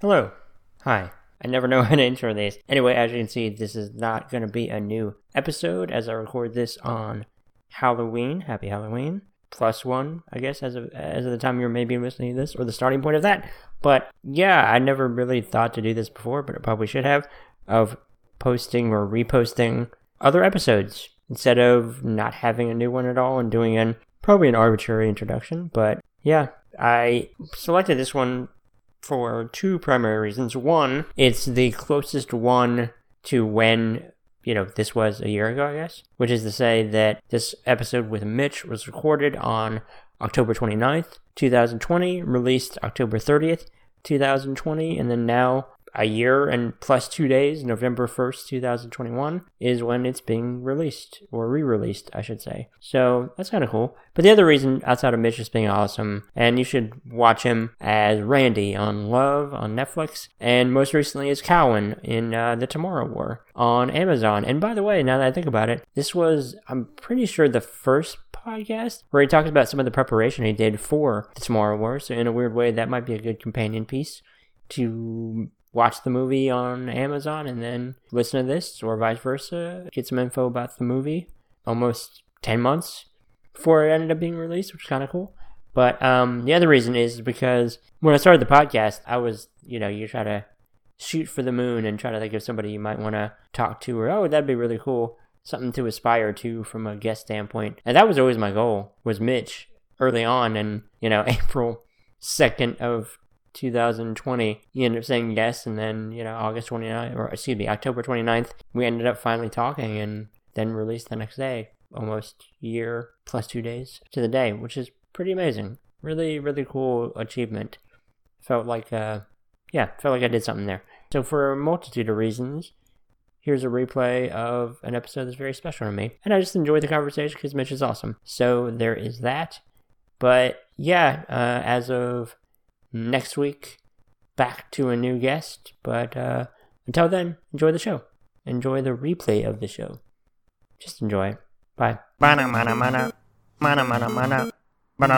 Hello. Hi. I never know how to intro these. Anyway, as you can see, this is not going to be a new episode as I record this on Halloween. Happy Halloween. Plus one, I guess, as of, as of the time you're maybe listening to this, or the starting point of that. But yeah, I never really thought to do this before, but I probably should have, of posting or reposting other episodes instead of not having a new one at all and doing an probably an arbitrary introduction. But yeah, I selected this one for two primary reasons. One, it's the closest one to when you know, this was a year ago, I guess, which is to say that this episode with Mitch was recorded on October 29th, 2020, released October 30th, 2020, and then now a year and plus two days, November 1st, 2021, is when it's being released, or re released, I should say. So that's kind of cool. But the other reason, outside of Mitch just being awesome, and you should watch him as Randy on Love on Netflix, and most recently as Cowan in uh, The Tomorrow War on Amazon. And by the way, now that I think about it, this was, I'm pretty sure, the first podcast where he talks about some of the preparation he did for The Tomorrow War. So, in a weird way, that might be a good companion piece to watch the movie on Amazon and then listen to this, or vice versa. Get some info about the movie almost 10 months before it ended up being released, which is kind of cool. But um, the other reason is because when I started the podcast, I was, you know, you try to shoot for the moon and try to think of somebody you might want to talk to, or oh, that'd be really cool, something to aspire to from a guest standpoint. And that was always my goal, was Mitch early on. And, you know, April 2nd of 2020, he ended up saying yes, and then, you know, August 29th, or excuse me, October 29th, we ended up finally talking and then released the next day, almost year plus two days to the day, which is pretty amazing. Really, really cool achievement. Felt like, uh, yeah, felt like I did something there. So, for a multitude of reasons, here's a replay of an episode that's very special to me. And I just enjoyed the conversation because Mitch is awesome. So, there is that. But yeah, uh, as of next week back to a new guest. But uh, until then, enjoy the show. Enjoy the replay of the show. Just enjoy. Bye. Mana, mana, mana. Mana, mana, mana. This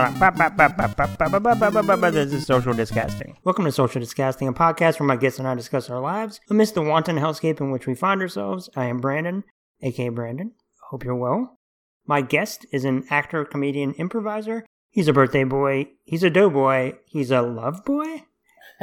is Social Discasting. Welcome to Social Discasting, a podcast where my guests and I discuss our lives amidst the wanton hellscape in which we find ourselves. I am Brandon, aka Brandon. Hope you're well. My guest is an actor, comedian, improviser, He's a birthday boy. He's a doughboy. He's a love boy.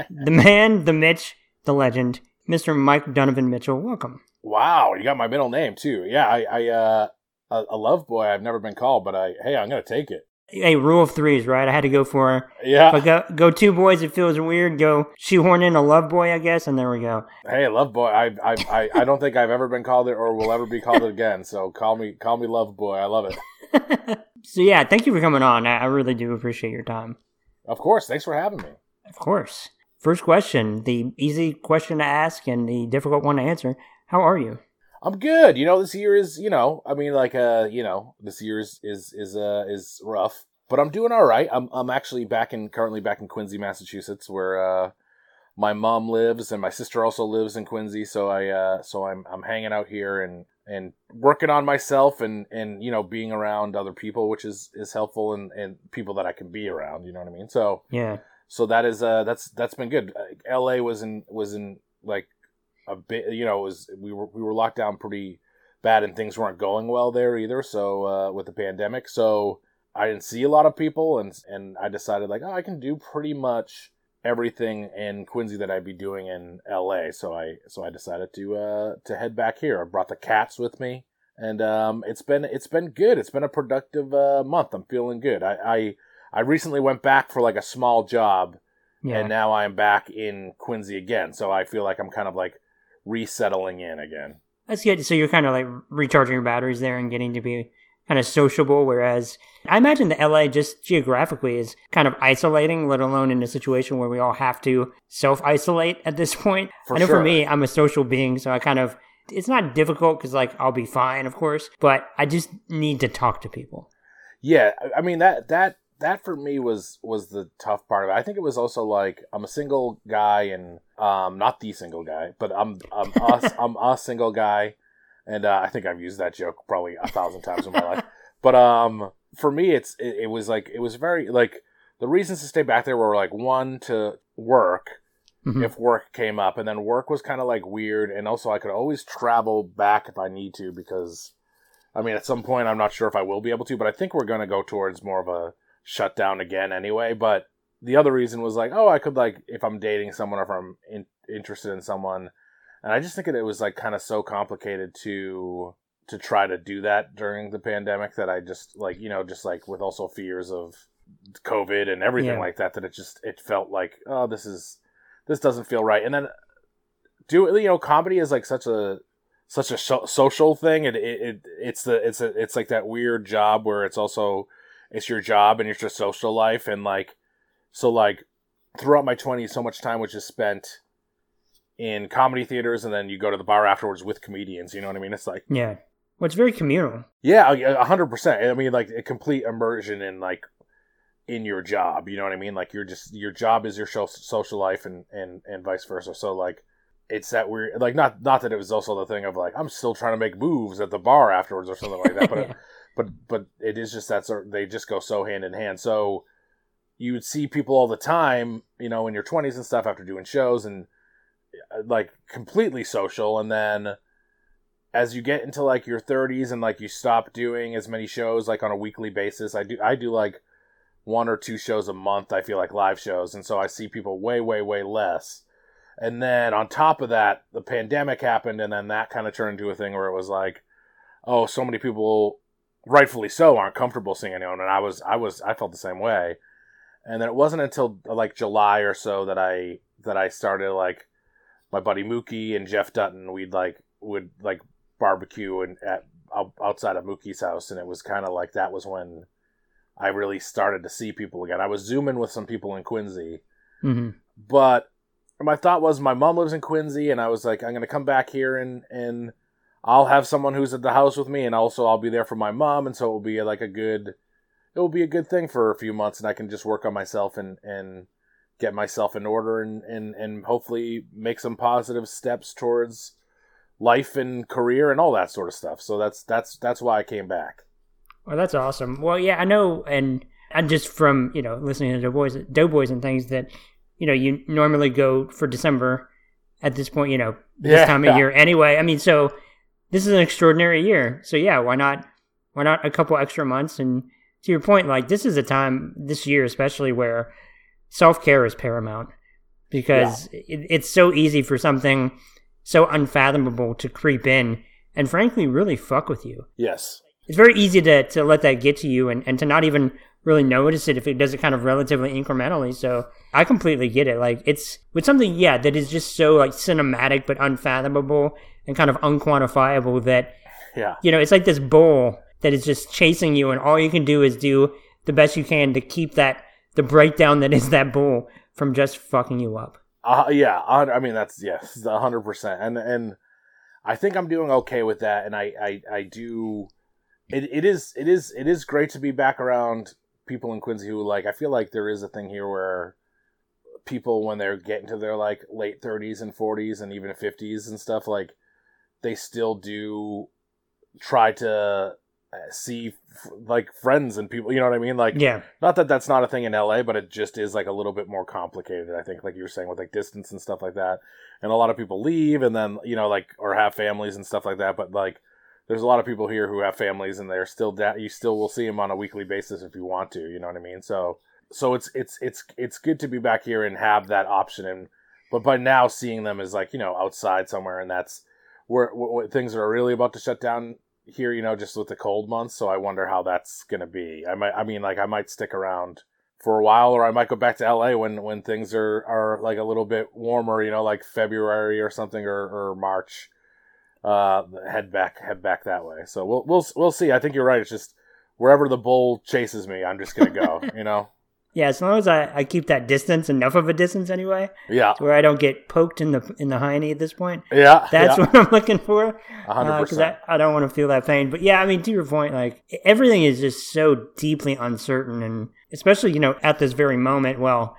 the man, the Mitch, the legend, Mr. Mike Donovan Mitchell. Welcome. Wow, you got my middle name too. Yeah, I, I uh, a, a love boy. I've never been called, but I, hey, I'm gonna take it. Hey, rule of threes, right? I had to go for yeah. But go go two boys. It feels weird. Go shoehorn in a love boy, I guess, and there we go. Hey, love boy. I I I, I don't think I've ever been called it or will ever be called it again. So call me call me love boy. I love it. so yeah, thank you for coming on. I, I really do appreciate your time. Of course. Thanks for having me. Of course. First question, the easy question to ask and the difficult one to answer. How are you? I'm good. You know, this year is, you know, I mean, like, uh, you know, this year is is is uh is rough, but I'm doing all right. I'm I'm actually back in currently back in Quincy, Massachusetts, where uh my mom lives and my sister also lives in Quincy. So I uh so I'm I'm hanging out here and and working on myself and and you know being around other people, which is is helpful and and people that I can be around. You know what I mean? So yeah. So that is uh that's that's been good. L.A. was in was in like a bit you know it was we were we were locked down pretty bad and things weren't going well there either. So uh, with the pandemic, so I didn't see a lot of people and and I decided like oh I can do pretty much everything in Quincy that I'd be doing in LA. So I so I decided to uh to head back here. I brought the cats with me. And um it's been it's been good. It's been a productive uh month. I'm feeling good. I I, I recently went back for like a small job yeah. and now I'm back in Quincy again. So I feel like I'm kind of like resettling in again. That's good. So you're kind of like recharging your batteries there and getting to be kind of sociable. Whereas I imagine the LA just geographically is kind of isolating, let alone in a situation where we all have to self isolate at this point. For I know sure. for me, I'm a social being, so I kind of it's not difficult because like I'll be fine, of course, but I just need to talk to people. Yeah, I mean that that that for me was was the tough part of it. I think it was also like I'm a single guy and um not the single guy, but I'm I'm us I'm a single guy, and uh, I think I've used that joke probably a thousand times in my life. But um for me, it's it, it was like it was very like the reasons to stay back there were like one to work, Mhm. if work came up, and then work was kind of like weird, and also I could always travel back if I need to because, I mean, at some point I'm not sure if I will be able to, but I think we're going to go towards more of a shutdown again anyway. But the other reason was like, oh, I could like if I'm dating someone or if I'm in, interested in someone, and I just think that it was like kind of so complicated to to try to do that during the pandemic that I just like you know just like with also fears of COVID and everything Yeah. like that that it just it felt like oh this is this doesn't feel right. And then do you know comedy is like such a such a so- social thing. And it, it it's the it's a it's like that weird job where it's also it's your job and it's your social life. And like so like throughout my 20s so much time was just spent in comedy theaters and then you go to the bar afterwards with comedians you know what i mean it's like Yeah. Well, it's very communal. yeah, hundred percent. I mean, like a complete immersion in like in your job. You know what I mean? Like you're just your job is your social life, and and and vice versa. So like it's that weird. Like not not that it was also the thing of like I'm still trying to make moves at the bar afterwards or something like that. But it, but but it is just that sort. They just go so hand in hand. So you would see people all the time, you know, in your 20s and stuff after doing shows and like completely social, and then as you get into like your 30s and like you stop doing as many shows like on a weekly basis i do i do like one or two shows a month i feel like live shows and so i see people way way way less. And then on top of that the pandemic happened and then that kind of turned into a thing where it was like oh so many people rightfully so aren't comfortable seeing anyone and i was i was i felt the same way. And then it wasn't until like july or so that i that i started like my buddy mookie and jeff dutton we'd like would like barbecue and at outside of Mookie's house, and it was kind of like that was when I really started to see people again. I was zooming with some people in Quincy, hmm but my thought was my mom lives in Quincy, and I was like, I'm gonna come back here and and I'll have someone who's at the house with me, and also I'll be there for my mom, and so it will be like a good, it will be a good thing for a few months, and I can just work on myself and and get myself in order and and and hopefully make some positive steps towards life and career and all that sort of stuff. So that's that's that's why I came back. Well, that's awesome. Well, yeah, I know, and and just from you know listening to Doughboys, Doughboys and things that you know you normally go for December at this point. You know this Yeah. time of year anyway. I mean, so this is an extraordinary year. So yeah, why not? Why not a couple extra months? And to your point, like this is a time this year, especially where self care is paramount because it, it's so easy for something so unfathomable to creep in and frankly really fuck with you Yes. it's very easy to, to let that get to you and, and to not even really notice it if it does it kind of relatively incrementally. So I completely get it. Like it's with something, yeah, that is just so like cinematic but unfathomable and kind of unquantifiable that Yeah. you know it's like this bull that is just chasing you and all you can do is do the best you can to keep that the breakdown that is that bull from just fucking you up. Uh, yeah, I mean that's yes, hundred percent, and and I think I'm doing okay with that, and I I, I do. It, it is it is it is great to be back around people in Quincy who like I feel like there is a thing here where people when they're getting to their like late 30s and 40s and even 50s and stuff like they still do try to Uh, see f- like friends and people you know what I mean like Yeah. not that that's not a thing in LA, but it just is like a little bit more complicated. I think, like you were saying, with like distance and stuff like that. And a lot of people leave, and then you know, like or have families and stuff like that. But like, there's a lot of people here who have families, and they're still da- you still will see them on a weekly basis if you want to. You know what I mean? So, so it's it's it's it's good to be back here and have that option. And but by now seeing them is like you know outside somewhere, and that's where, where, where things are really about to shut down here, you know, just with the cold months. So I wonder how that's gonna be. I might, I mean, like I might stick around for a while, or I might go back to LA when when things are are like a little bit warmer, you know, like February or something, or or March. Uh, head back, head back that way. So we'll we'll we'll see. I think you're right. It's just wherever the bull chases me, I'm just gonna go. you know. Yeah, as long as I, I keep that distance, enough of a distance anyway, Yeah. where I don't get poked in the in the hiney at this point. Yeah. That's yeah, what I'm looking for. because percent. I, I don't want to feel that pain. But yeah, I mean, to your point, like everything is just so deeply uncertain, and especially you know at this very moment. Well,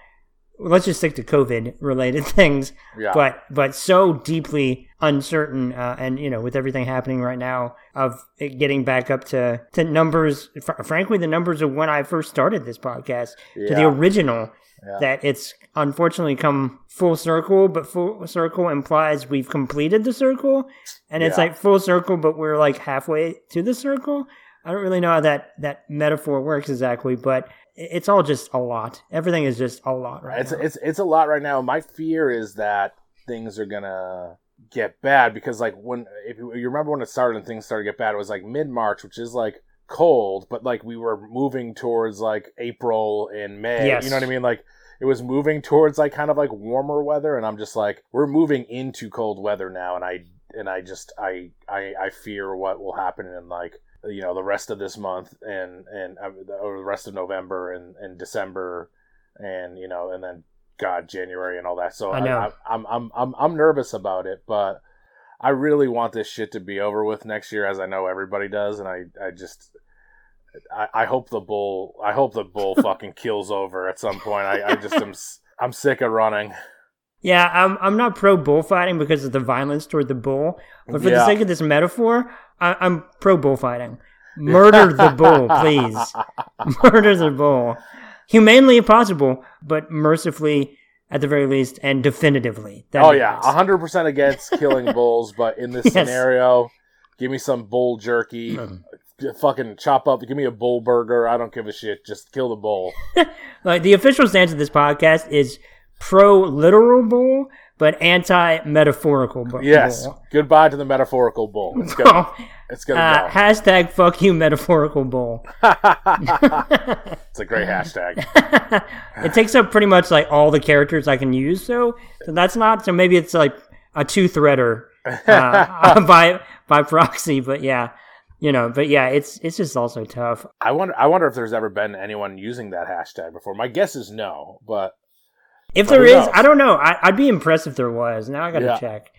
let's just stick to COVID related things, Yeah. but but so deeply uncertain, uh, and you know with everything happening right now of it getting back up to to numbers, fr- frankly, the numbers of when I first started this podcast to the original. Yeah. that it's unfortunately come full circle, but full circle implies we've completed the circle, and it's Yeah. like full circle, but we're like halfway to the circle. I don't really know how that that metaphor works exactly, but it's all just a lot. Everything is just a lot right it's now. it's it's a lot right now. My fear is that things are gonna get bad because like when if you, you remember when it started and things started to get bad, it was like mid March, which is like cold, but like we were moving towards like April and May. Yes. You know what I mean? Like it was moving towards like kind of like warmer weather, and I'm just like we're moving into cold weather now, and I and I just I I, I fear what will happen in like you know the rest of this month and and uh, or the rest of November and and December and you know and then God January and all that. So I know. I, I'm I'm I'm I'm nervous about it, but I really want this shit to be over with next year, as I know everybody does, and I I just. I, I hope the bull. I hope the bull fucking kills over at some point. I, I just am. I'm sick of running. Yeah, I'm I'm not pro bullfighting because of the violence toward the bull, but for the sake of this metaphor, I, I'm pro bullfighting. Murder the bull, please. Murder the bull. Humanely if possible, but mercifully at the very least and definitively. That'd oh yeah, hundred percent against killing bulls, but in this Yes. scenario, give me some bull jerky. Mm. Fucking chop up. Give me a bull burger. I don't give a shit. Just kill the bull. Like the official stance of this podcast is pro literal bull, but anti metaphorical bull. Yes. Goodbye to the metaphorical bull. It's gonna. uh, It's gonna hashtag fuck you metaphorical bull. it's a great hashtag. it takes up pretty much like all the characters I can use. So, so that's not. So maybe it's like a two threader uh, by by proxy. But yeah, you know. But yeah, it's it's just also tough. I wonder. I wonder if there's ever been anyone using that hashtag before. My guess is no, but If there is, knows? I don't know. I, I'd be impressed if there was. Now I got to Yeah. check.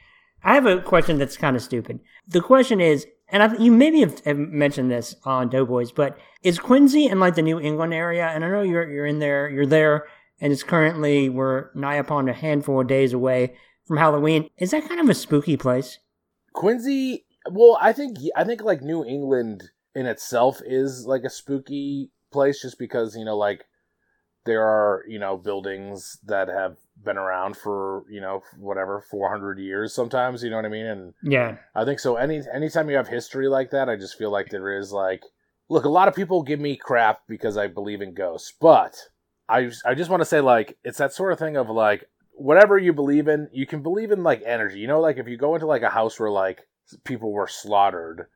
I have a question that's kind of stupid. The question is, and I, you maybe have, have mentioned this on Doughboys, but is Quincy in like the New England area? And I know you're you're in there, you're there, and it's currently we're nigh upon a handful of days away from Halloween. Is that kind of a spooky place? Quincy. Well, I think I think like New England in itself is like a spooky place, just because you know like there are you know buildings that have been around for you know whatever 400 years sometimes you know what i mean and Yeah, I think so. Any anytime you have history like that, I just feel like there is like, look, a lot of people give me crap because I believe in ghosts, but I I just want to say like it's that sort of thing of like whatever you believe in, you can believe in like energy. You know, like if you go into like a house where like people were slaughtered,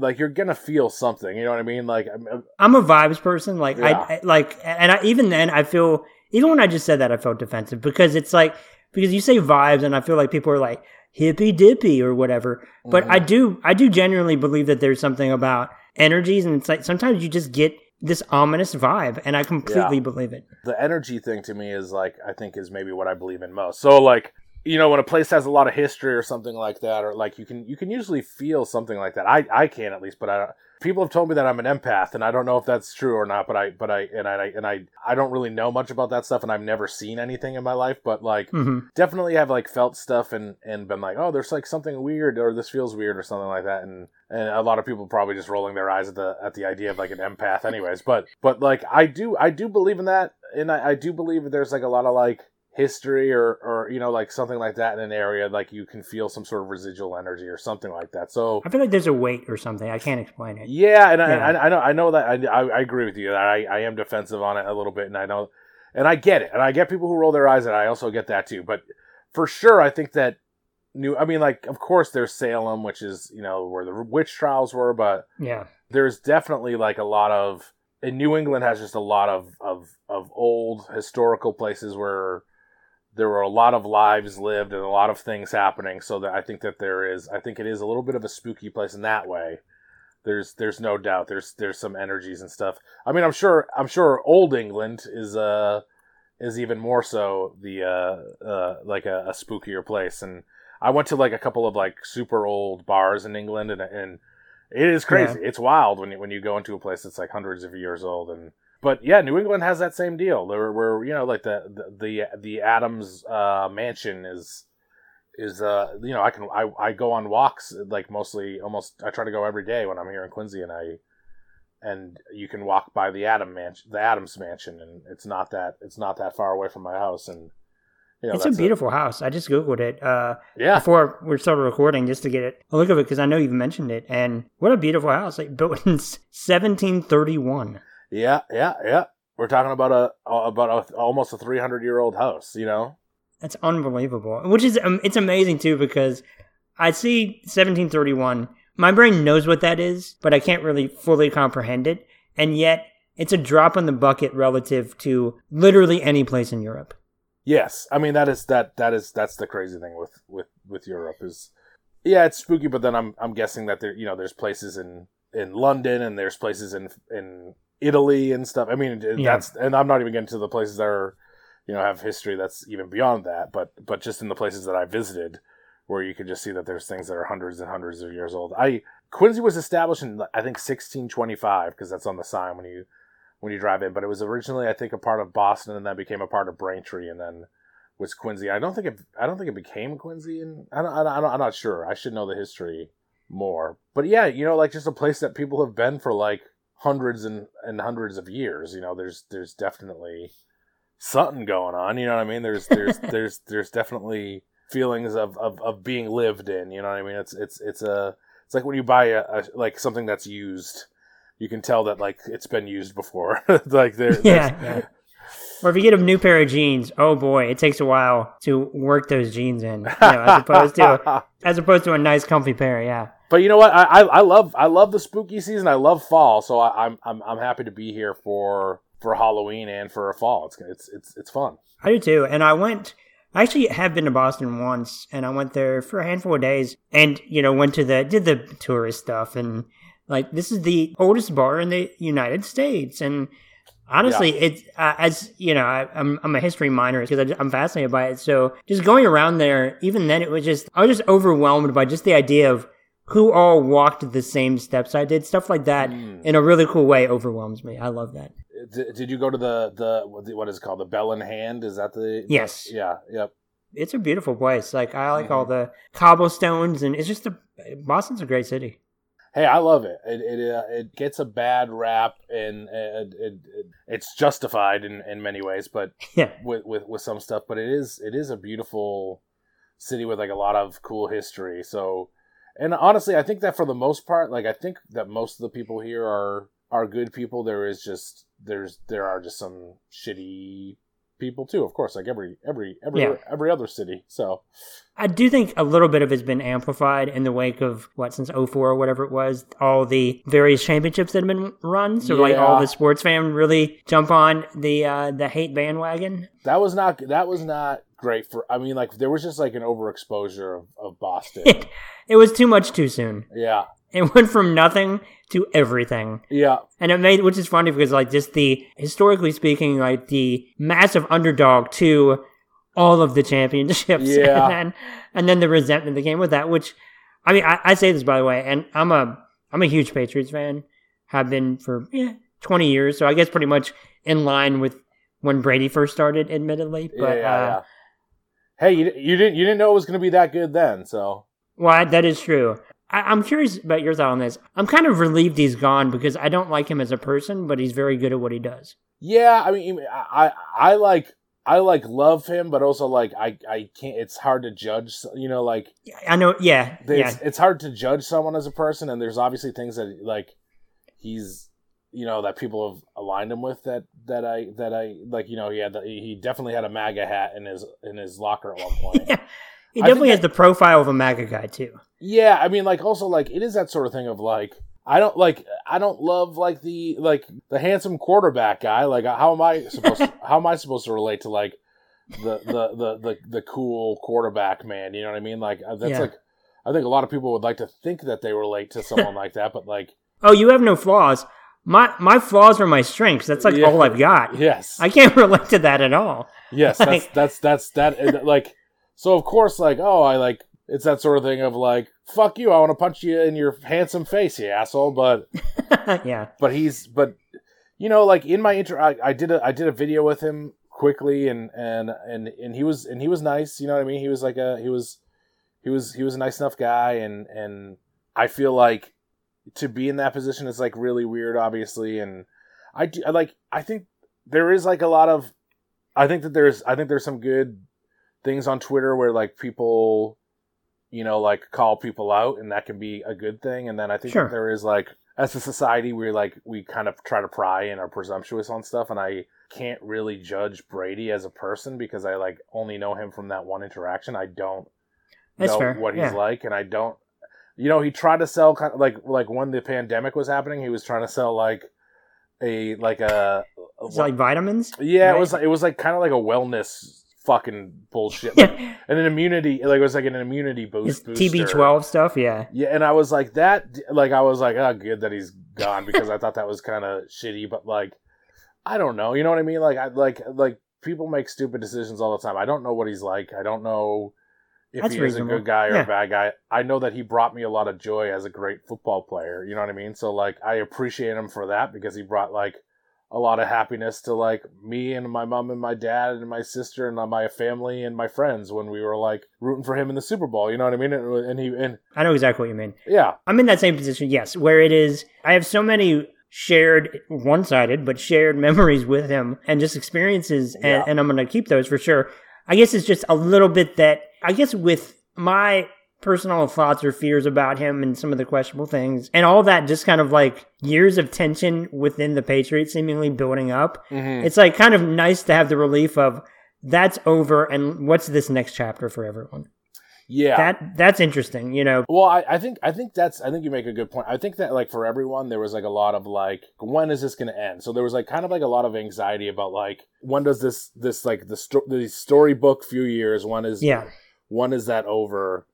like you're gonna feel something. You know what I mean? Like I'm- I'm- a vibes person. Like I, Yeah. I like, and I, even then, I feel even when I just said that, I felt defensive because it's like because you say vibes, and I feel like people are like hippy dippy or whatever. But Mhm. I do, I do genuinely believe that there's something about energies, and it's like sometimes you just get this ominous vibe, and I completely believe it. the energy thing to me is like I think is maybe what I believe in most. So like you know when a place has a lot of history or something like that, or like you can you can usually feel something like that. I I can at least, but I people have told me that I'm an empath, and I don't know if that's true or not. But I but I and I and I I don't really know much about that stuff, and I've never seen anything in my life. But like hmm definitely have like felt stuff and and been like oh there's like something weird or this feels weird or something like that and and a lot of people probably just rolling their eyes at the at the idea of like an empath anyways but but like i do i do believe in that and i, I do believe that there's like a lot of like history or or you know like something like that in an area like you can feel some sort of residual energy or something like that so I feel like there's a weight or something. I can't explain it. yeah, and I, Yeah. I, I know I know that I, I, I agree with you. That I, I am defensive on it a little bit, and I know, and I get it, and I get people who roll their eyes at. it. I also get that too. But for sure, I think that new. I mean, like of course there's Salem, which is you know where the witch trials were, but Yeah, there's definitely like a lot of. And New England has just a lot of of of old historical places where there were a lot of lives lived and a lot of things happening so that i think that there is i think it is a little bit of a spooky place in that way. There's there's no doubt there's there's some energies and stuff. I mean i'm sure i'm sure old england is uh is even more so the uh uh like a, a spookier place. And i went to like a couple of like super old bars in england and and it is crazy. It's wild when you when you go into a place that's like hundreds of years old and but yeah, New England has that same deal. Where, where you know, like the the the, Adams uh, mansion is is uh you know I can I, I go on walks like mostly almost I try to go every day when I'm here in Quincy and I and you can walk by the Adam mansion, the Adams mansion, and it's not that it's not that far away from my house, and you know, it's a beautiful house. I just googled it uh, yeah, before we started recording just to get it a look of it because I know you've mentioned it. And what a beautiful house! Like built in 1731. Yeah, yeah, yeah. We're talking about a about a, almost a three hundred year old house, you know. That's unbelievable. Which is um, it's amazing too because I see 1731. My brain knows what that is, but I can't really fully comprehend it. And yet, it's a drop in the bucket relative to literally any place in Europe. Yes, I mean that is that that is that's the crazy thing with with with Europe is, yeah, it's spooky. But then I'm I'm guessing that there you know there's places in in London and there's places in in Italy and stuff. I mean Yeah. that's and I'm not even getting to the places that are you know have history that's even beyond that. But but just in the places that I visited, where you can just see that there's things that are hundreds and hundreds of years old. I Quincy was established in I think 1625 because that's on the sign when you when you drive in. But it was originally I think a part of Boston and then became a part of Braintree and then was Quincy. I don't think it I don't think it became Quincy and I don't, I don't, I don't I'm not sure. I should know the history more. But yeah, you know like just a place that people have been for like hundreds and and hundreds of years. You know, there's there's definitely something going on. You know what I mean? There's there's there's there's definitely feelings of, of, of being lived in. You know what I mean? It's it's it's a it's like when you buy a, a like something that's used, you can tell that like it's been used before. like there, Yeah. Or if you get a new pair of jeans, oh boy, it takes a while to work those jeans in, you know, as opposed to as opposed to a nice comfy pair. Yeah. But you know what? I, I I love I love the spooky season. I love fall, so I, I'm I'm I'm happy to be here for for Halloween and for a fall. It's it's it's it's fun. I do too. And I went, I actually have been to Boston once, and I went there for a handful of days, and you know, went to the did the tourist stuff, and like this is the oldest bar in the United States, and honestly, it's uh, as you know, I, I'm I'm a history minor because I'm fascinated by it. So just going around there, even then, it was just I was just overwhelmed by just the idea of who all walked the same steps I did. Stuff like that Mm. in a really cool way overwhelms me. I love that. Did, did you go to the the what is it called the Bell in Hand? Is that the Yes. Yeah. Yep. it's a beautiful place. Like I like Mm-hmm. all the cobblestones, and it's just a Boston's a great city. Hey, I love it. It it, uh, it gets a bad rap, and it, it, it it's justified in, in many ways, but Yeah, with, with with some stuff. But it is it is a beautiful city with like a lot of cool history. So, and honestly, I think that for the most part, like I think that most of the people here are are good people. There is just there's there are just some shitty people too. Of course, like every every every Yeah. every other city. So I do think a little bit of it's been amplified in the wake of what since 04 or whatever it was, all the various championships that have been run. So like all the sports fan really jump on the uh, the hate bandwagon. that was not that was not great for. I mean, like there was just like an overexposure of, of Boston. It, it was too much too soon. yeah, It went from nothing to everything. yeah, And it made, which is funny because like just the, historically speaking, like the massive underdog to all of the championships. Yeah. And then, and then the resentment that came with that, which, I mean, I, I say this by the way, and I'm a, I'm a huge Patriots fan, have been for yeah, 20 years. So I guess pretty much in line with when Brady first started, admittedly. But, yeah, yeah, uh, yeah. Hey, you, you didn't you didn't know it was going to be that good then, so Well, that is true. I, I'm curious about your thought on this. I'm kind of relieved he's gone because I don't like him as a person, but he's very good at what he does. yeah. I mean, I I, I like I like love him, but also like I I can't. It's hard to judge. You know, like I know, yeah, it's, yeah, it's hard to judge someone as a person, and there's obviously things that like he's you know that people have aligned him with that that I that I like. You know, he had the, he definitely had a MAGA hat in his in his locker at one point. yeah. He definitely has the profile of a MAGA guy too. Yeah, I mean, like also like it is that sort of thing of like I don't like I don't love like the like the handsome quarterback guy. Like how am I supposed to, how am I supposed to relate to like the the the the, the cool quarterback man? You know what I mean? Like uh, that's Yeah. like I think a lot of people would like to think that they relate to someone like that, but like Oh, you have no flaws. My my flaws are my strengths. That's like Yeah. all I've got. yes, I can't relate to that at all. yes, that's like- that's that's that uh, like so of course like oh I like it's that sort of thing of like fuck you I want to punch you in your handsome face you asshole but yeah, but he's but you know like in my intro I, I did a I did a video with him quickly and and and and he was and he was nice you know what I mean he was like a he was he was he was a nice enough guy and and I feel like to be in that position is like really weird, obviously, and I do I like I think there is like a lot of I think that there's I think there's some good things on Twitter where like people you know like call people out and that can be a good thing and then I think Sure. there is like as a society we like we kind of try to pry and are presumptuous on stuff and I can't really judge Brady as a person because I like only know him from that one interaction. I don't That's know fair, what he's yeah. like and I don't you know he tried to sell kind of like like when the pandemic was happening he was trying to sell like a like a It's like vitamins. yeah, right? it was like it was like kind of like a wellness fucking bullshit, like, Yeah. and an immunity like it was like an immunity boost. TB12 stuff. Yeah. Yeah, and I was like that. Like I was like, oh, good that he's gone because I thought that was kind of shitty. But like, I don't know. You know what I mean? Like I like like people make stupid decisions all the time. I don't know what he's like. I don't know if That's he is a good guy or Yeah. a bad guy. I know that he brought me a lot of joy as a great football player. You know what I mean? So like, I appreciate him for that because he brought like a lot of happiness to like me and my mom and my dad and my sister and my family and my friends when we were like rooting for him in the Super Bowl. You know what I mean? And, and he and I know exactly what you mean. yeah, I'm in that same position, yes, where it is. I have so many shared, one sided, but shared memories with him and just experiences, and, Yeah. and I'm going to keep those for sure. I guess it's just a little bit that, I guess, with my personal thoughts or fears about him and some of the questionable things and all that just kind of like years of tension within the Patriots seemingly building up. Mm-hmm. It's like kind of nice to have the relief of that's over and what's this next chapter for everyone. yeah. That that's interesting, you know. Well, I, I think I think that's I think you make a good point. I think that like for everyone there was like a lot of like when is this going to end? So there was like kind of like a lot of anxiety about like when does this this like the sto- the storybook few years when is Yeah. When is that over?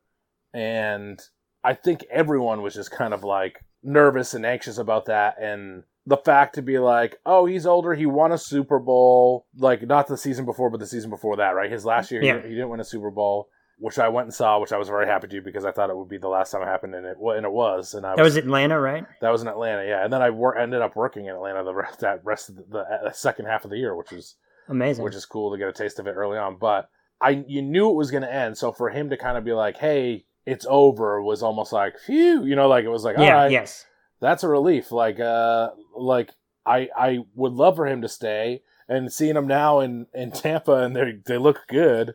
And I think everyone was just kind of like nervous and anxious about that and the fact to be like, oh, he's older. He won a Super Bowl, like not the season before, but the season before that, right? His last year, he, Yeah. didn't, he didn't win a Super Bowl, which I went and saw, which I was very happy to because I thought it would be the last time it happened, and it and it was. And I That was Atlanta, right? that was in Atlanta, yeah. And then I wor- ended up working in Atlanta the rest that rest of the, the uh, second half of the year, which was Amazing. which is cool to get a taste of it early on. But I you knew it was going to end, so for him to kind of be like, "Hey, it's over," was almost like, "Phew," you know, like it was like, "All yeah, right, yes. that's a relief." Like, uh, like I I would love for him to stay, and seeing him now in in Tampa and they they look good.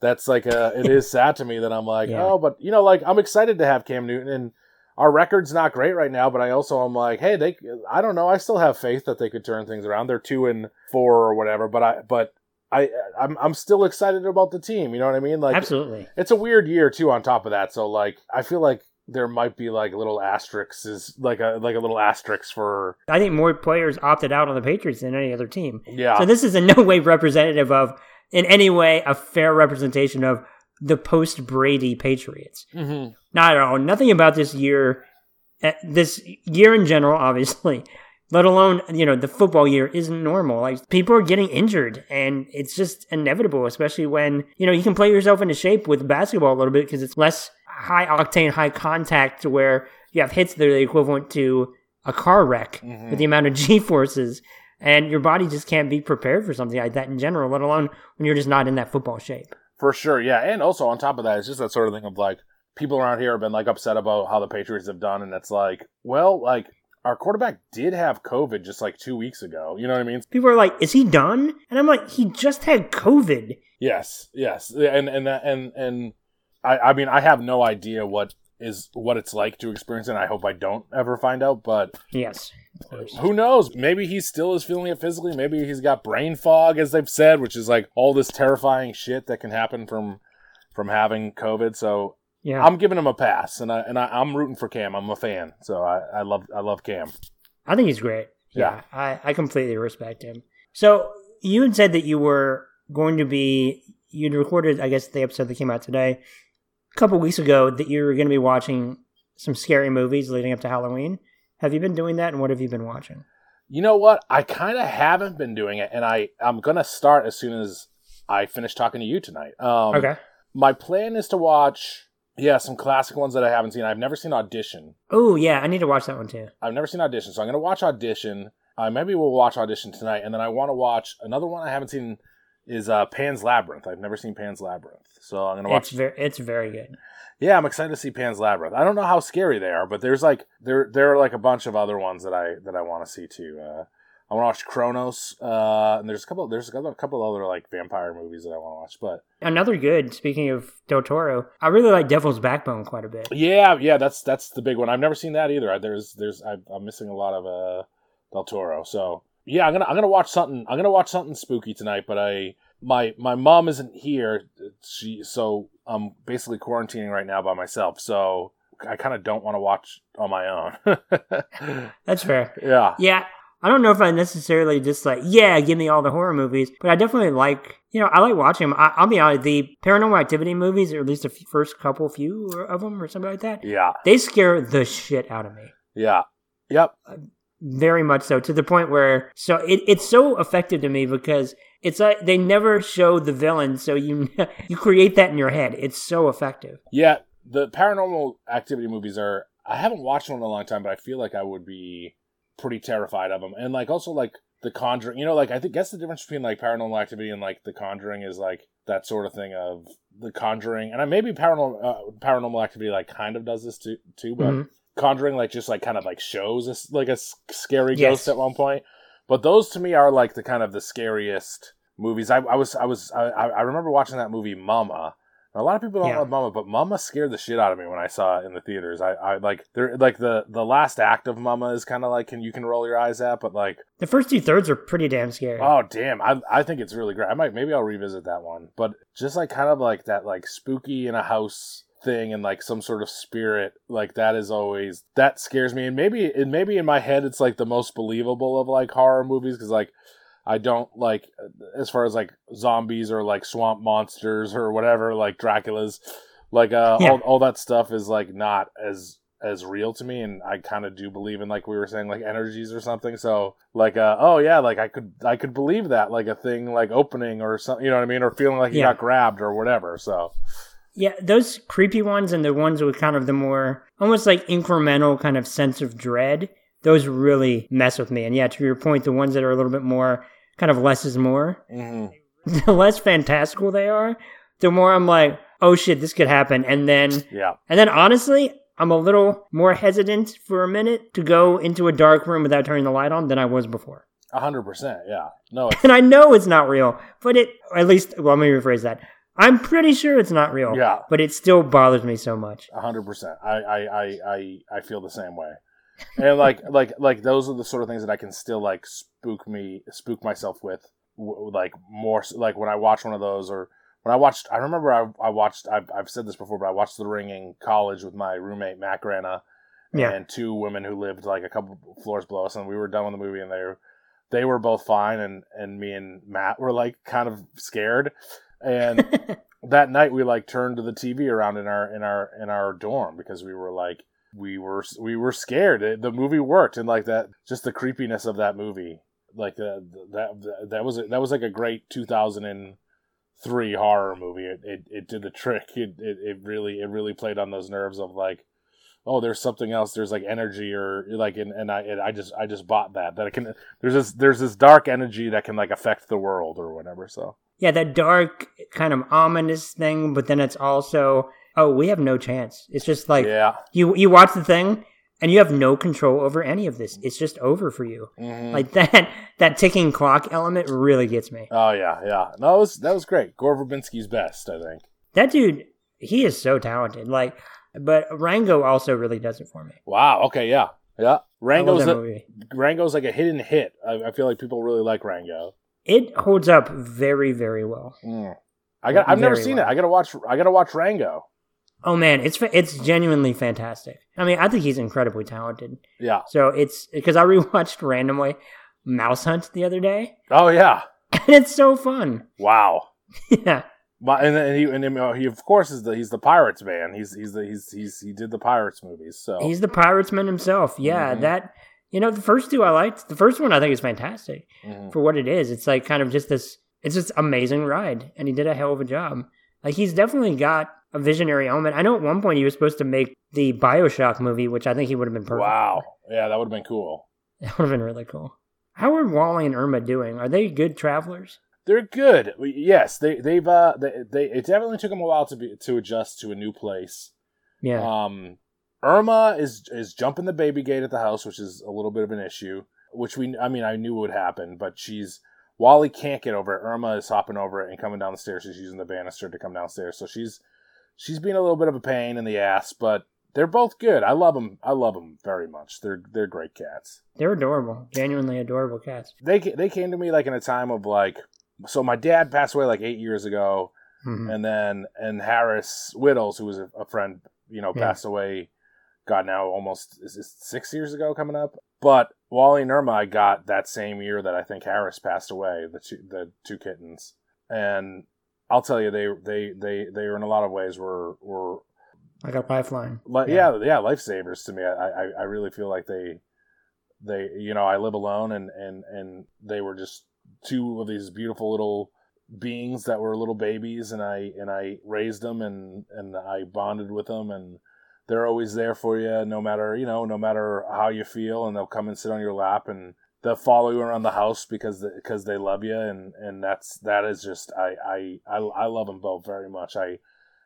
That's like uh it is sad to me that I'm like, Yeah. oh, but you know, like I'm excited to have Cam Newton and our record's not great right now, but I also am like, hey, they, I don't know, I still have faith that they could turn things around. They're two and four or whatever, but I, but I, I'm, I'm still excited about the team. You know what I mean? Like, Absolutely. it's a weird year too. On top of that, so like, I feel like there might be like little asterisks, is like a like a little asterisk for I think more players opted out on the Patriots than any other team. yeah, So this is in no way representative of, in any way, a fair representation of the post Brady Patriots. hmm Not at all. Nothing about this year, eh, this year in general, obviously, let alone, you know, the football year isn't normal. Like, people are getting injured, and it's just inevitable, especially when, you know, you can play yourself into shape with basketball a little bit because it's less high octane, high contact, where you have hits that are the equivalent to a car wreck Mhm. with the amount of G forces. And your body just can't be prepared for something like that in general, let alone when you're just not in that football shape. For sure, yeah. And also on top of that, it's just that sort of thing of like people around here have been like upset about how the Patriots have done, and it's like, well, like our quarterback did have COVID just like two weeks ago. You know what I mean? People are like, "Is he done?" And I'm like, "He just had COVID." Yes, yes, and and and and I I mean I have no idea what is what it's like to experience it. and I hope I don't ever find out, but Yes, who knows? Maybe he still is feeling it physically. Maybe he's got brain fog, as they've said, which is like all this terrifying shit that can happen from from having COVID. So Yeah, I'm giving him a pass, and I and I, I'm rooting for Cam. I'm a fan, so I, I love I love Cam. I think he's great. Yeah. I, I completely respect him. So you had said that you were going to be you'd recorded, I guess, the episode that came out today, a couple weeks ago, that you were going to be watching some scary movies leading up to Halloween. Have you been doing that, and what have you been watching? You know what? I kind of haven't been doing it, and I I'm gonna start as soon as I finish talking to you tonight. Um, okay. My plan is to watch, yeah, some classic ones that I haven't seen. I've never seen Audition. Oh yeah, I need to watch that one too. I've never seen Audition, so I'm gonna watch Audition. Uh, maybe we'll watch Audition tonight, and then I want to watch another one I haven't seen is uh, Pan's Labyrinth. I've never seen Pan's Labyrinth, so I'm gonna watch. It's very, it's very good. Yeah, I'm excited to see Pan's Labyrinth. I don't know how scary they are, but there's like there there are like a bunch of other ones that I that I want to see too. Uh, I want to watch Cronos, uh, and there's a couple there's a couple, other like vampire movies that I want to watch. But Another good. Speaking of Del Toro, I really like Devil's Backbone quite a bit. yeah, yeah, that's that's the big one. I've never seen that either. There's there's I, I'm missing a lot of uh, Del Toro. So yeah, I'm gonna I'm gonna watch something. I'm gonna watch something spooky tonight. But I my my mom isn't here. She so I'm basically quarantining right now by myself. So I kind of don't want to watch on my own. That's fair. yeah. Yeah, I don't know if I necessarily just like, yeah, give me all the horror movies, but I definitely like, you know, I like watching them. I, I'll be honest, the paranormal activity movies, or at least the f- first couple few of them, or something like that, Yeah. they scare the shit out of me. Yeah. Yep. Uh, very much so, to the point where, so it, it's so effective to me because it's like they never show the villain, so you you create that in your head. It's so effective. Yeah, the paranormal activity movies are. I haven't watched one in a long time, but I feel like I would be pretty terrified of them. And like also like the Conjuring, you know, like I think guess the difference between like paranormal activity and like the Conjuring is like that sort of thing of the Conjuring, and I maybe paranormal uh, paranormal activity like kind of does this too too, but Mhm. Conjuring like just like kind of like shows us like a scary Yes. ghost at one point. But those to me are like the kind of the scariest movies. I, I was I was I, I remember watching that movie Mama. A lot of people don't Yeah. love Mama, but Mama scared the shit out of me when I saw it in the theaters. I, I like there like the the last act of Mama is kind of like can you can roll your eyes at, but like The first two thirds are pretty damn scary. oh damn, I I think it's really great. I might maybe I'll revisit that one, but just like kind of like that like spooky in a house thing and like some sort of spirit like that is always that scares me and maybe and maybe in my head it's like the most believable of like horror movies because like I don't like as far as like zombies or like swamp monsters or whatever like Dracula's like uh Yeah. all, all that stuff is like not as as real to me and I kind of do believe in like we were saying like energies or something so like uh oh yeah like I could I could believe that like a thing like opening or something you know what I mean or feeling like you Yeah. got grabbed or whatever so Yeah, those creepy ones and the ones with kind of the more almost like incremental kind of sense of dread, those really mess with me. And yeah, to your point, the ones that are a little bit more kind of less is more, hmm the less fantastical they are, the more I'm like, oh shit, this could happen. And then, yeah and then honestly, I'm a little more hesitant for a minute to go into a dark room without turning the light on than I was before. a hundred percent yeah no And I know it's not real, but it, at least, well, let me rephrase that. I'm pretty sure it's not real. yeah But it still bothers me so much. A hundred percent. I, I, I, I, I feel the same way. And like, like, like those are the sort of things that I can still like spook me, spook myself with, like more like when I watch one of those or when I watched. I remember I, I watched. I've, I've said this before, but I watched The Ring in college with my roommate Matt Grana Yeah. and two women who lived like a couple floors below us, and we were done with the movie, and they were they were both fine, and and me and Matt were like kind of scared, and that night we like turned to the TV around in our in our in our dorm because we were like we were we were scared. It, the movie worked, and like that, just the creepiness of that movie, like uh, that that was a, that was like a great two thousand and three horror movie. It, it it did the trick. It, it it really it really played on those nerves of like. Oh, there's something else. There's like energy, or like, and, and I, I just, I just bought that. That it can. There's this, there's this dark energy that can like affect the world or whatever. So yeah, that dark, kind of ominous thing, but then it's also, oh, we have no chance. It's just like yeah, you you watch the thing and you have no control over any of this. It's just over for you. Mhm. Like that that ticking clock element really gets me. Oh yeah, yeah. No, it was that was great. Gore Verbinski's best, I think. That dude, he is so talented. Like, but Rango also really does it for me. Wow. Okay. Yeah. Yeah. Rango's that a. Rango's like a hidden hit. I, I feel like people really like Rango. It holds up very, very well. Mm. I got. I've never seen well. it. I gotta watch. I gotta watch Rango. Oh man, it's it's genuinely fantastic. I mean, I think he's incredibly talented. Yeah. So it's because I rewatched randomly Mouse Hunt the other day, Oh yeah. and it's so fun. Wow. yeah, My, and then he and uh, he of course is the he's the Pirates man. He's he's the he's he's he did the Pirates movies. So he's the Pirates man himself. Yeah, Mhm. that you know the first two I liked. The first one I think is fantastic Mhm. for what it is. It's like kind of just this. It's just amazing ride, and he did a hell of a job. Like he's definitely got a visionary element. I know at one point he was supposed to make the Bioshock movie, which I think he would have been perfect. wow. Yeah, that would have been cool. that would have been really cool. How are Wally and Irma doing? Are they good travelers? They're good. Yes, they they've uh they, they it definitely took them a while to be to adjust to a new place. Yeah. Um, Irma is is jumping the baby gate at the house, which is a little bit of an issue. Which we, I mean, I knew would happen, but she's Wally can't get over it. Irma is hopping over it and coming down the stairs. She's using the banister to come downstairs, so she's she's being a little bit of a pain in the ass. But they're both good. I love them. I love them very much. They're they're great cats. They're adorable, genuinely adorable cats. They they came to me like in a time of like. So my dad passed away like eight years ago, Mhm. and then and Harris Wittels, who was a, a friend, you know, Yeah. passed away. God, now almost six years ago coming up. But Wally and Irma I got that same year that I think Harris passed away. The two the two kittens, and I'll tell you, they they they they were in a lot of ways were were Like a lifeline. like yeah yeah, lifesavers to me. I, I I really feel like they they you know I live alone and and and they were just two of these beautiful little beings that were little babies and I and I raised them and and I bonded with them and they're always there for you no matter you know no matter how you feel and they'll come and sit on your lap and they'll follow you around the house because because they love you and and that's that is just I I I, I love them both very much I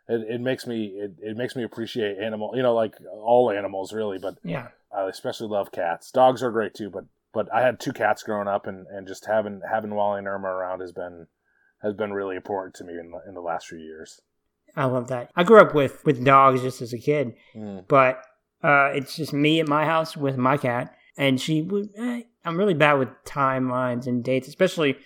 it, it makes me it, it makes me appreciate animal you know like all animals really but Yeah. I especially love cats. Dogs are great too, but but I had two cats growing up, and, and just having having Wally and Irma around has been has been really important to me in the in the last few years. I love that. I grew up with with dogs just as a kid, Mm. but uh, it's just me at my house with my cat, and she. would- Eh, I'm really bad with timelines and dates, especially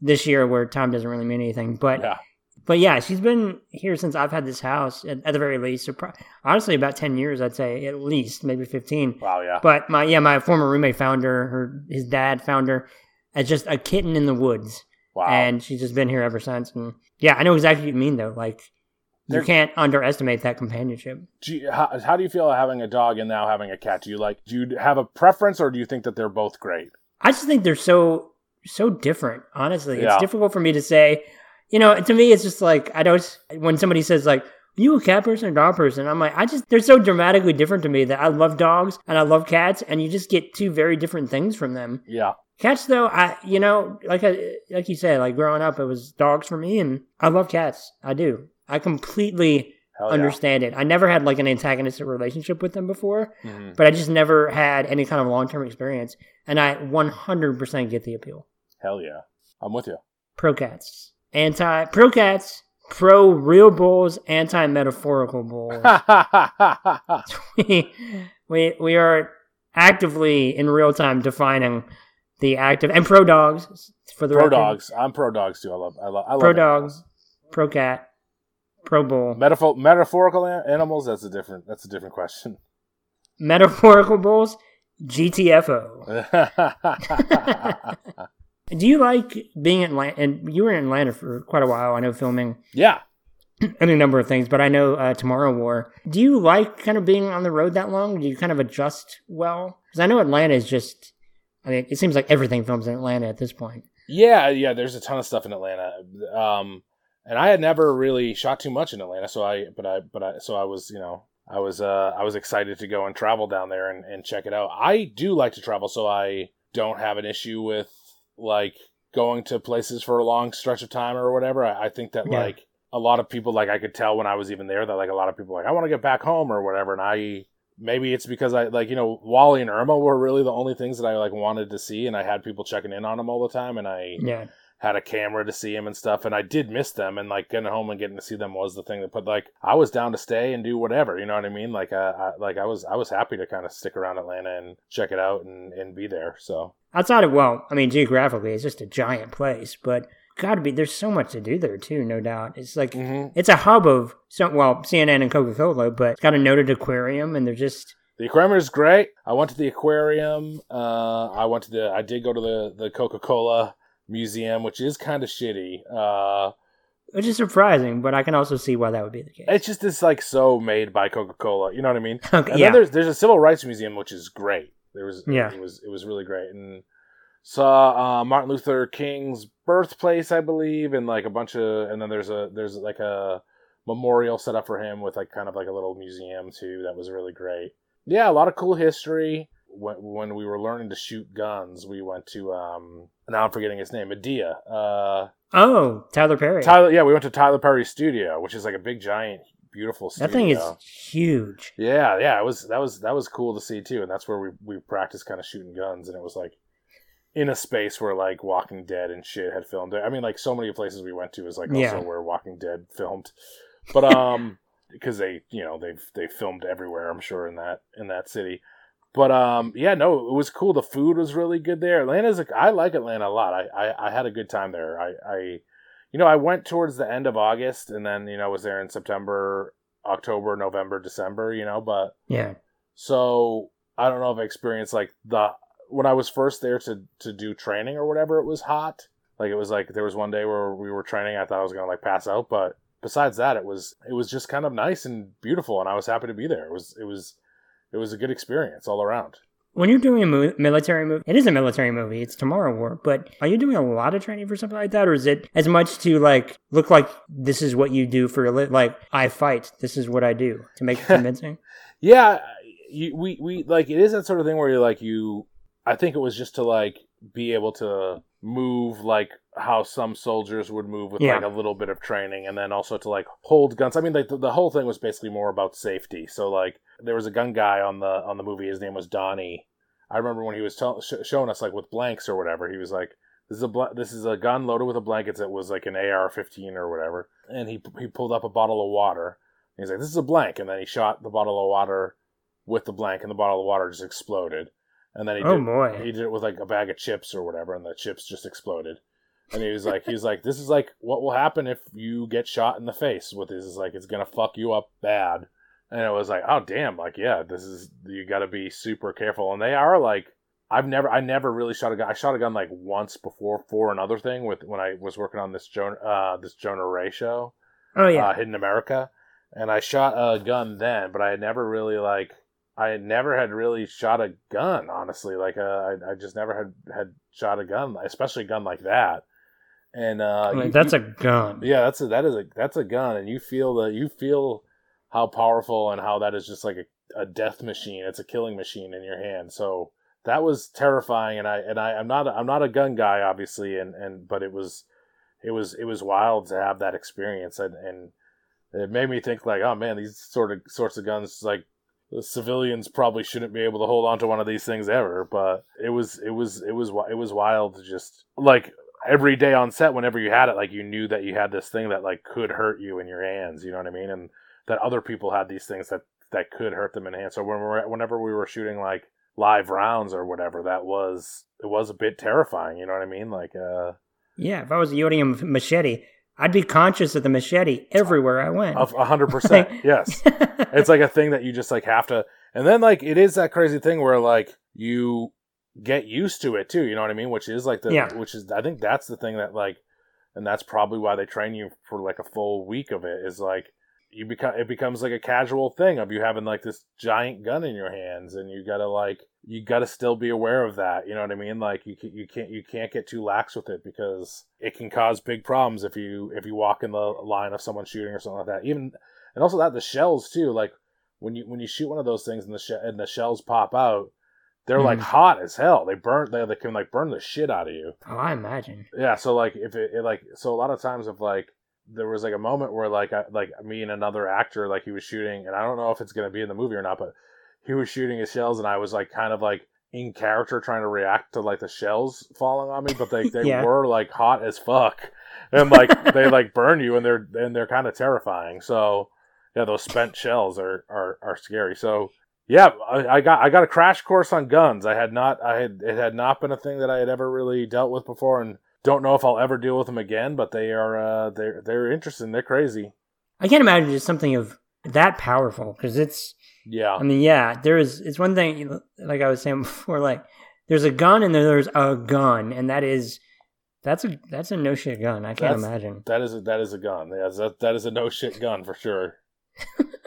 this year where time doesn't really mean anything. But Yeah, but yeah, she's been here since I've had this house at, at the very least. So pro- honestly, about ten years, I'd say at least, maybe fifteen. wow, yeah, But my yeah, my former roommate found her. Her his dad found her as just a kitten in the woods, wow. and she's just been here ever since. And yeah, I know exactly what you mean though. Like you They're- can't underestimate that companionship. do you, how, how do you feel having a dog and now having a cat? Do you like do you have a preference, or do you think that they're both great? I just think they're so so different. Honestly, Yeah. it's difficult for me to say. You know, to me, it's just like I don't. When somebody says like, "You a cat person or dog person?" I'm like, I just they're so dramatically different to me that I love dogs and I love cats, and you just get two very different things from them. Yeah, Cats, though, I you know, like I like you said, like growing up, it was dogs for me, and I love cats. I do. I completely yeah. understand it. I never had like an antagonistic relationship with them before, Mhm. but I just never had any kind of long term experience, and I 100% get the appeal. Hell yeah, I'm with you. Pro cats, anti pro cats, pro real bulls, anti metaphorical bulls. we, we we are actively in real time defining the active and pro dogs for the pro record. dogs. I'm pro dogs too. I love. I love. I love pro dogs, pro cat, pro Bowl. Metaphor, metaphorical animals. That's a different. That's a different question. metaphorical bulls, GTFO. Do you like being in Atlanta? And you were in Atlanta for quite a while. I know filming yeah, any number of things, but I know uh, Tomorrow War. Do you like kind of being on the road that long? Do you kind of adjust well? Because I know Atlanta is just. I mean, it seems like everything films in Atlanta at this point. Yeah, yeah. There's a ton of stuff in Atlanta, um, and I had never really shot too much in Atlanta. So I, but I, but I, so I was, you know, I was, uh, I was excited to go and travel down there and, and check it out. I do like to travel, so I don't have an issue with like going to places for a long stretch of time or whatever. I, I think that Yeah. like a lot of people, like I could tell when I was even there that like a lot of people like I want to get back home or whatever, and I. Maybe it's because I like you know Wally and Irma were really the only things that I like wanted to see, and I had people checking in on them all the time, and I Yeah. Had a camera to see him and stuff and i did miss them and like getting home and getting to see them was the thing that put like i was down to stay and do whatever you know what i mean like uh, I, like i was i was happy to kind of stick around atlanta and check it out and, and be there so Outside of, well, I mean, geographically, it's just a giant place, but gotta be, there's so much to do there too, no doubt. It's like, mm-hmm. it's a hub of, so, well, CNN and Coca Cola, but it's got a noted aquarium, and they're just, the aquarium is great i went to the aquarium uh i went to the i did go to the the coca-cola museum which is kind of shitty uh which is surprising, but I can also see why that would be the case. it's just it's like so made by coca-cola you know what i mean Okay, And yeah. then there's there's a civil rights museum which is great. There was Yeah. it was it was really great and saw uh, Martin Luther King's birthplace, I believe, and like a bunch of and then there's a there's like a memorial set up for him with like kind of like a little museum too. That was really great. Yeah, a lot of cool history. When when we were learning to shoot guns, we went to um now I'm forgetting his name, Madea. Uh Oh, Tyler Perry. Tyler, yeah, we went to Tyler Perry's studio, which is like a big, giant, beautiful studio. that thing is huge. Yeah, yeah, it was that was that was cool to see too, and that's where we we practiced kind of shooting guns, and it was like in a space where like Walking Dead and shit had filmed it. I mean, like so many places we went to is like also Yeah. where Walking Dead filmed, but um, because they you know they've they filmed everywhere, I'm sure in that in that city. But um, yeah, no, it was cool. The food was really good there. Atlanta's, a, I like Atlanta a lot. I, I I had a good time there. I I, you know, I went towards the end of August, and then you know I was there in September, October, November, December. You know, but Yeah. so I don't know if I experienced like the when I was first there to to do training or whatever. It was hot. Like it was like there was one day where we were training. I thought I was gonna like pass out, but besides that, it was it was just kind of nice and beautiful, and I was happy to be there. It was it was it was a good experience all around. When you're doing a mo- military movie, it is a military movie. It's Tomorrow War, but are you doing a lot of training for something like that, or is it as much to like look like this is what you do for a li- like I fight, this is what I do to make it convincing? Yeah, you, we we like it is that sort of thing where you're like you. I think it was just to like be able to move like how some soldiers would move with Yeah. like a little bit of training, and then also to like hold guns. I mean, like the, the whole thing was basically more about safety. So like there was a gun guy on the on the movie. His name was Donnie. I remember when he was tell, sh- showing us like with blanks or whatever. He was like, "This is a bl- this is a gun loaded with a blankets that was like an AR-15 or whatever." And he he pulled up a bottle of water. He's like, "This is a blank," and then he shot the bottle of water with the blank, and the bottle of water just exploded. And then he Oh, did, boy. he did it with like a bag of chips or whatever, and the chips just exploded. And he was like, he's like, this is like what will happen if you get shot in the face with this. Is like it's gonna fuck you up bad. And it was like, oh damn, like yeah, this is you got to be super careful. And they are like, I've never, I never really shot a gun. I shot a gun like once before for another thing with when I was working on this Jonah, uh, this Jonah Ray show Oh yeah, uh, Hidden America, and I shot a gun then, but I had never really like I never had really shot a gun. Honestly, like uh, I I just never had had shot a gun, especially a gun like that. And uh, I mean, you- that's a gun. yeah, that's a that is a that's a gun, and you feel the you feel how powerful and how that is just like a, a death machine. It's a killing machine in your hand. So that was terrifying, and I and I I'm not a, I'm not a gun guy, obviously, and and but it was it was it was wild to have that experience, and and it made me think like, oh man, these sort of sorts of guns like. The civilians probably shouldn't be able to hold on to one of these things ever, but it was it was it was it was wild to just like every day on set whenever you had it like you knew that you had this thing that like could hurt you in your hands you know what i mean? And that other people had these things that that could hurt them in hands. So when we were, whenever we were shooting like live rounds or whatever that was it was a bit terrifying you know what i mean? Like uh Yeah, if I was wielding a machete, I'd be conscious of the machete everywhere I went. of a hundred percent yes it's like a thing that you just like have to and then like it is that crazy thing where like you get used to it too you know what i mean which is like the Yeah. which is i think that's the thing that like and that's probably why they train you for like a full week of it is like you become it becomes like a casual thing of you having like this giant gun in your hands and you gotta like you gotta still be aware of that you know what i mean like you, you can't you can't get too lax with it because it can cause big problems if you if you walk in the line of someone shooting or something like that even and also that the shells too like when you when you shoot one of those things and the she- and the shells pop out they're like Mhm. hot as hell they burn they, they can like burn the shit out of you oh, I imagine. yeah so like if it, it like so a lot of times if like there was like a moment where like I, like me and another actor like he was shooting and i don't know if it's going to be in the movie or not but he was shooting his shells and i was like kind of like in character trying to react to like the shells falling on me but they, they Yeah. were like hot as fuck. And like they like burn you and they're and they're kind of terrifying. So yeah those spent shells are are, are scary. So yeah I, I got i got a crash course on guns. I had not i had it had not been a thing that i had ever really dealt with before and don't know if i'll ever deal with them again but they are uh they're they're interesting they're crazy I can't imagine just something of that powerful because it's. yeah I mean, yeah, there is. It's one thing, like I was saying before, like there's a gun and then there's a gun, and that is that's a that's a no shit gun. I can't That's- imagine. that is a, that is a gun yeah, that, that is a no shit gun for sure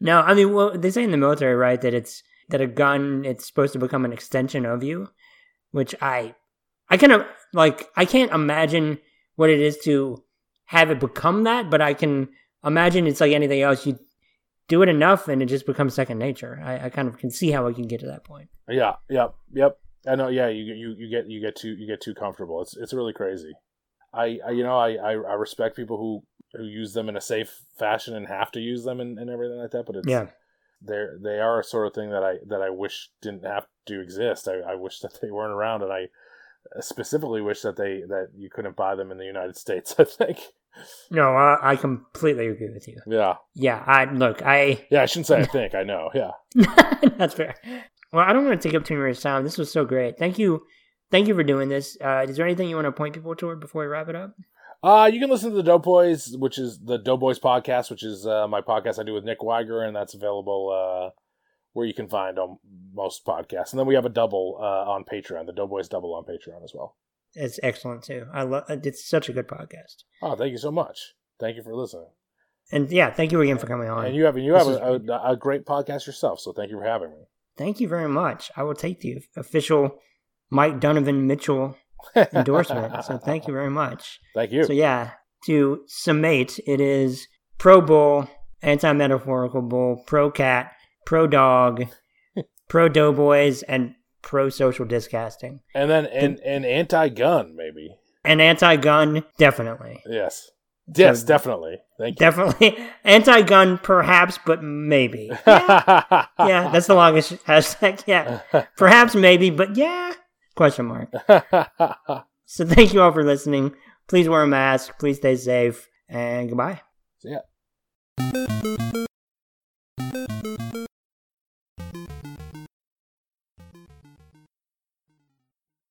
no, I mean, well, they say in the military, right, that it's that a gun it's supposed to become an extension of you, which I, I kind of like. I can't imagine what it is to have it become that, but I can imagine it's like anything else. You do it enough, and it just becomes second nature. I, I kind of can see how I can get to that point. yeah yep yep i know yeah you you you get you get too you get too comfortable it's it's really crazy I, I you know I, I I respect people who who use them in a safe fashion and have to use them and, and everything like that. But it's Yeah. they're they are a sort of thing that I that I wish didn't have to exist. I, I wish that they weren't around, and I specifically wish that they that you couldn't buy them in the United States. I think. No, I, I completely agree with you. Yeah, Yeah, I look, I yeah. I shouldn't say I think. I know. Yeah. that's fair. Well, I don't want to take up too much time. This was so great. Thank you, thank you for doing this. Uh, is there anything you want to point people toward before we wrap it up? Uh, you can listen to the Doughboys, which is the Doughboys podcast, which is uh, my podcast I do with Nick Wiger, and that's available uh, where you can find on most podcasts. And then we have a double uh, on Patreon, the Doughboys double on Patreon as well. It's excellent too. I love. It's such a good podcast. Oh, thank you so much. Thank you for listening. And yeah, thank you again for coming on. And you have you have a, is- a, a great podcast yourself, so thank you for having me. Thank you very much. I will take the official Mike Donovan Mitchell endorsement. so thank you very much. Thank you. So yeah, to summate, it is pro bull, anti metaphorical bull, pro cat, pro dog, pro doughboys, and pro social discasting. and then an, an anti-gun, maybe. And anti gun, definitely. Yes. Yes, So- definitely. Thank you. Definitely. Anti gun, perhaps, but maybe. Yeah, yeah, that's the longest hashtag. Yeah. Perhaps, maybe, but yeah. Question mark. So thank you all for listening. Please wear a mask. Please stay safe. And goodbye. See ya.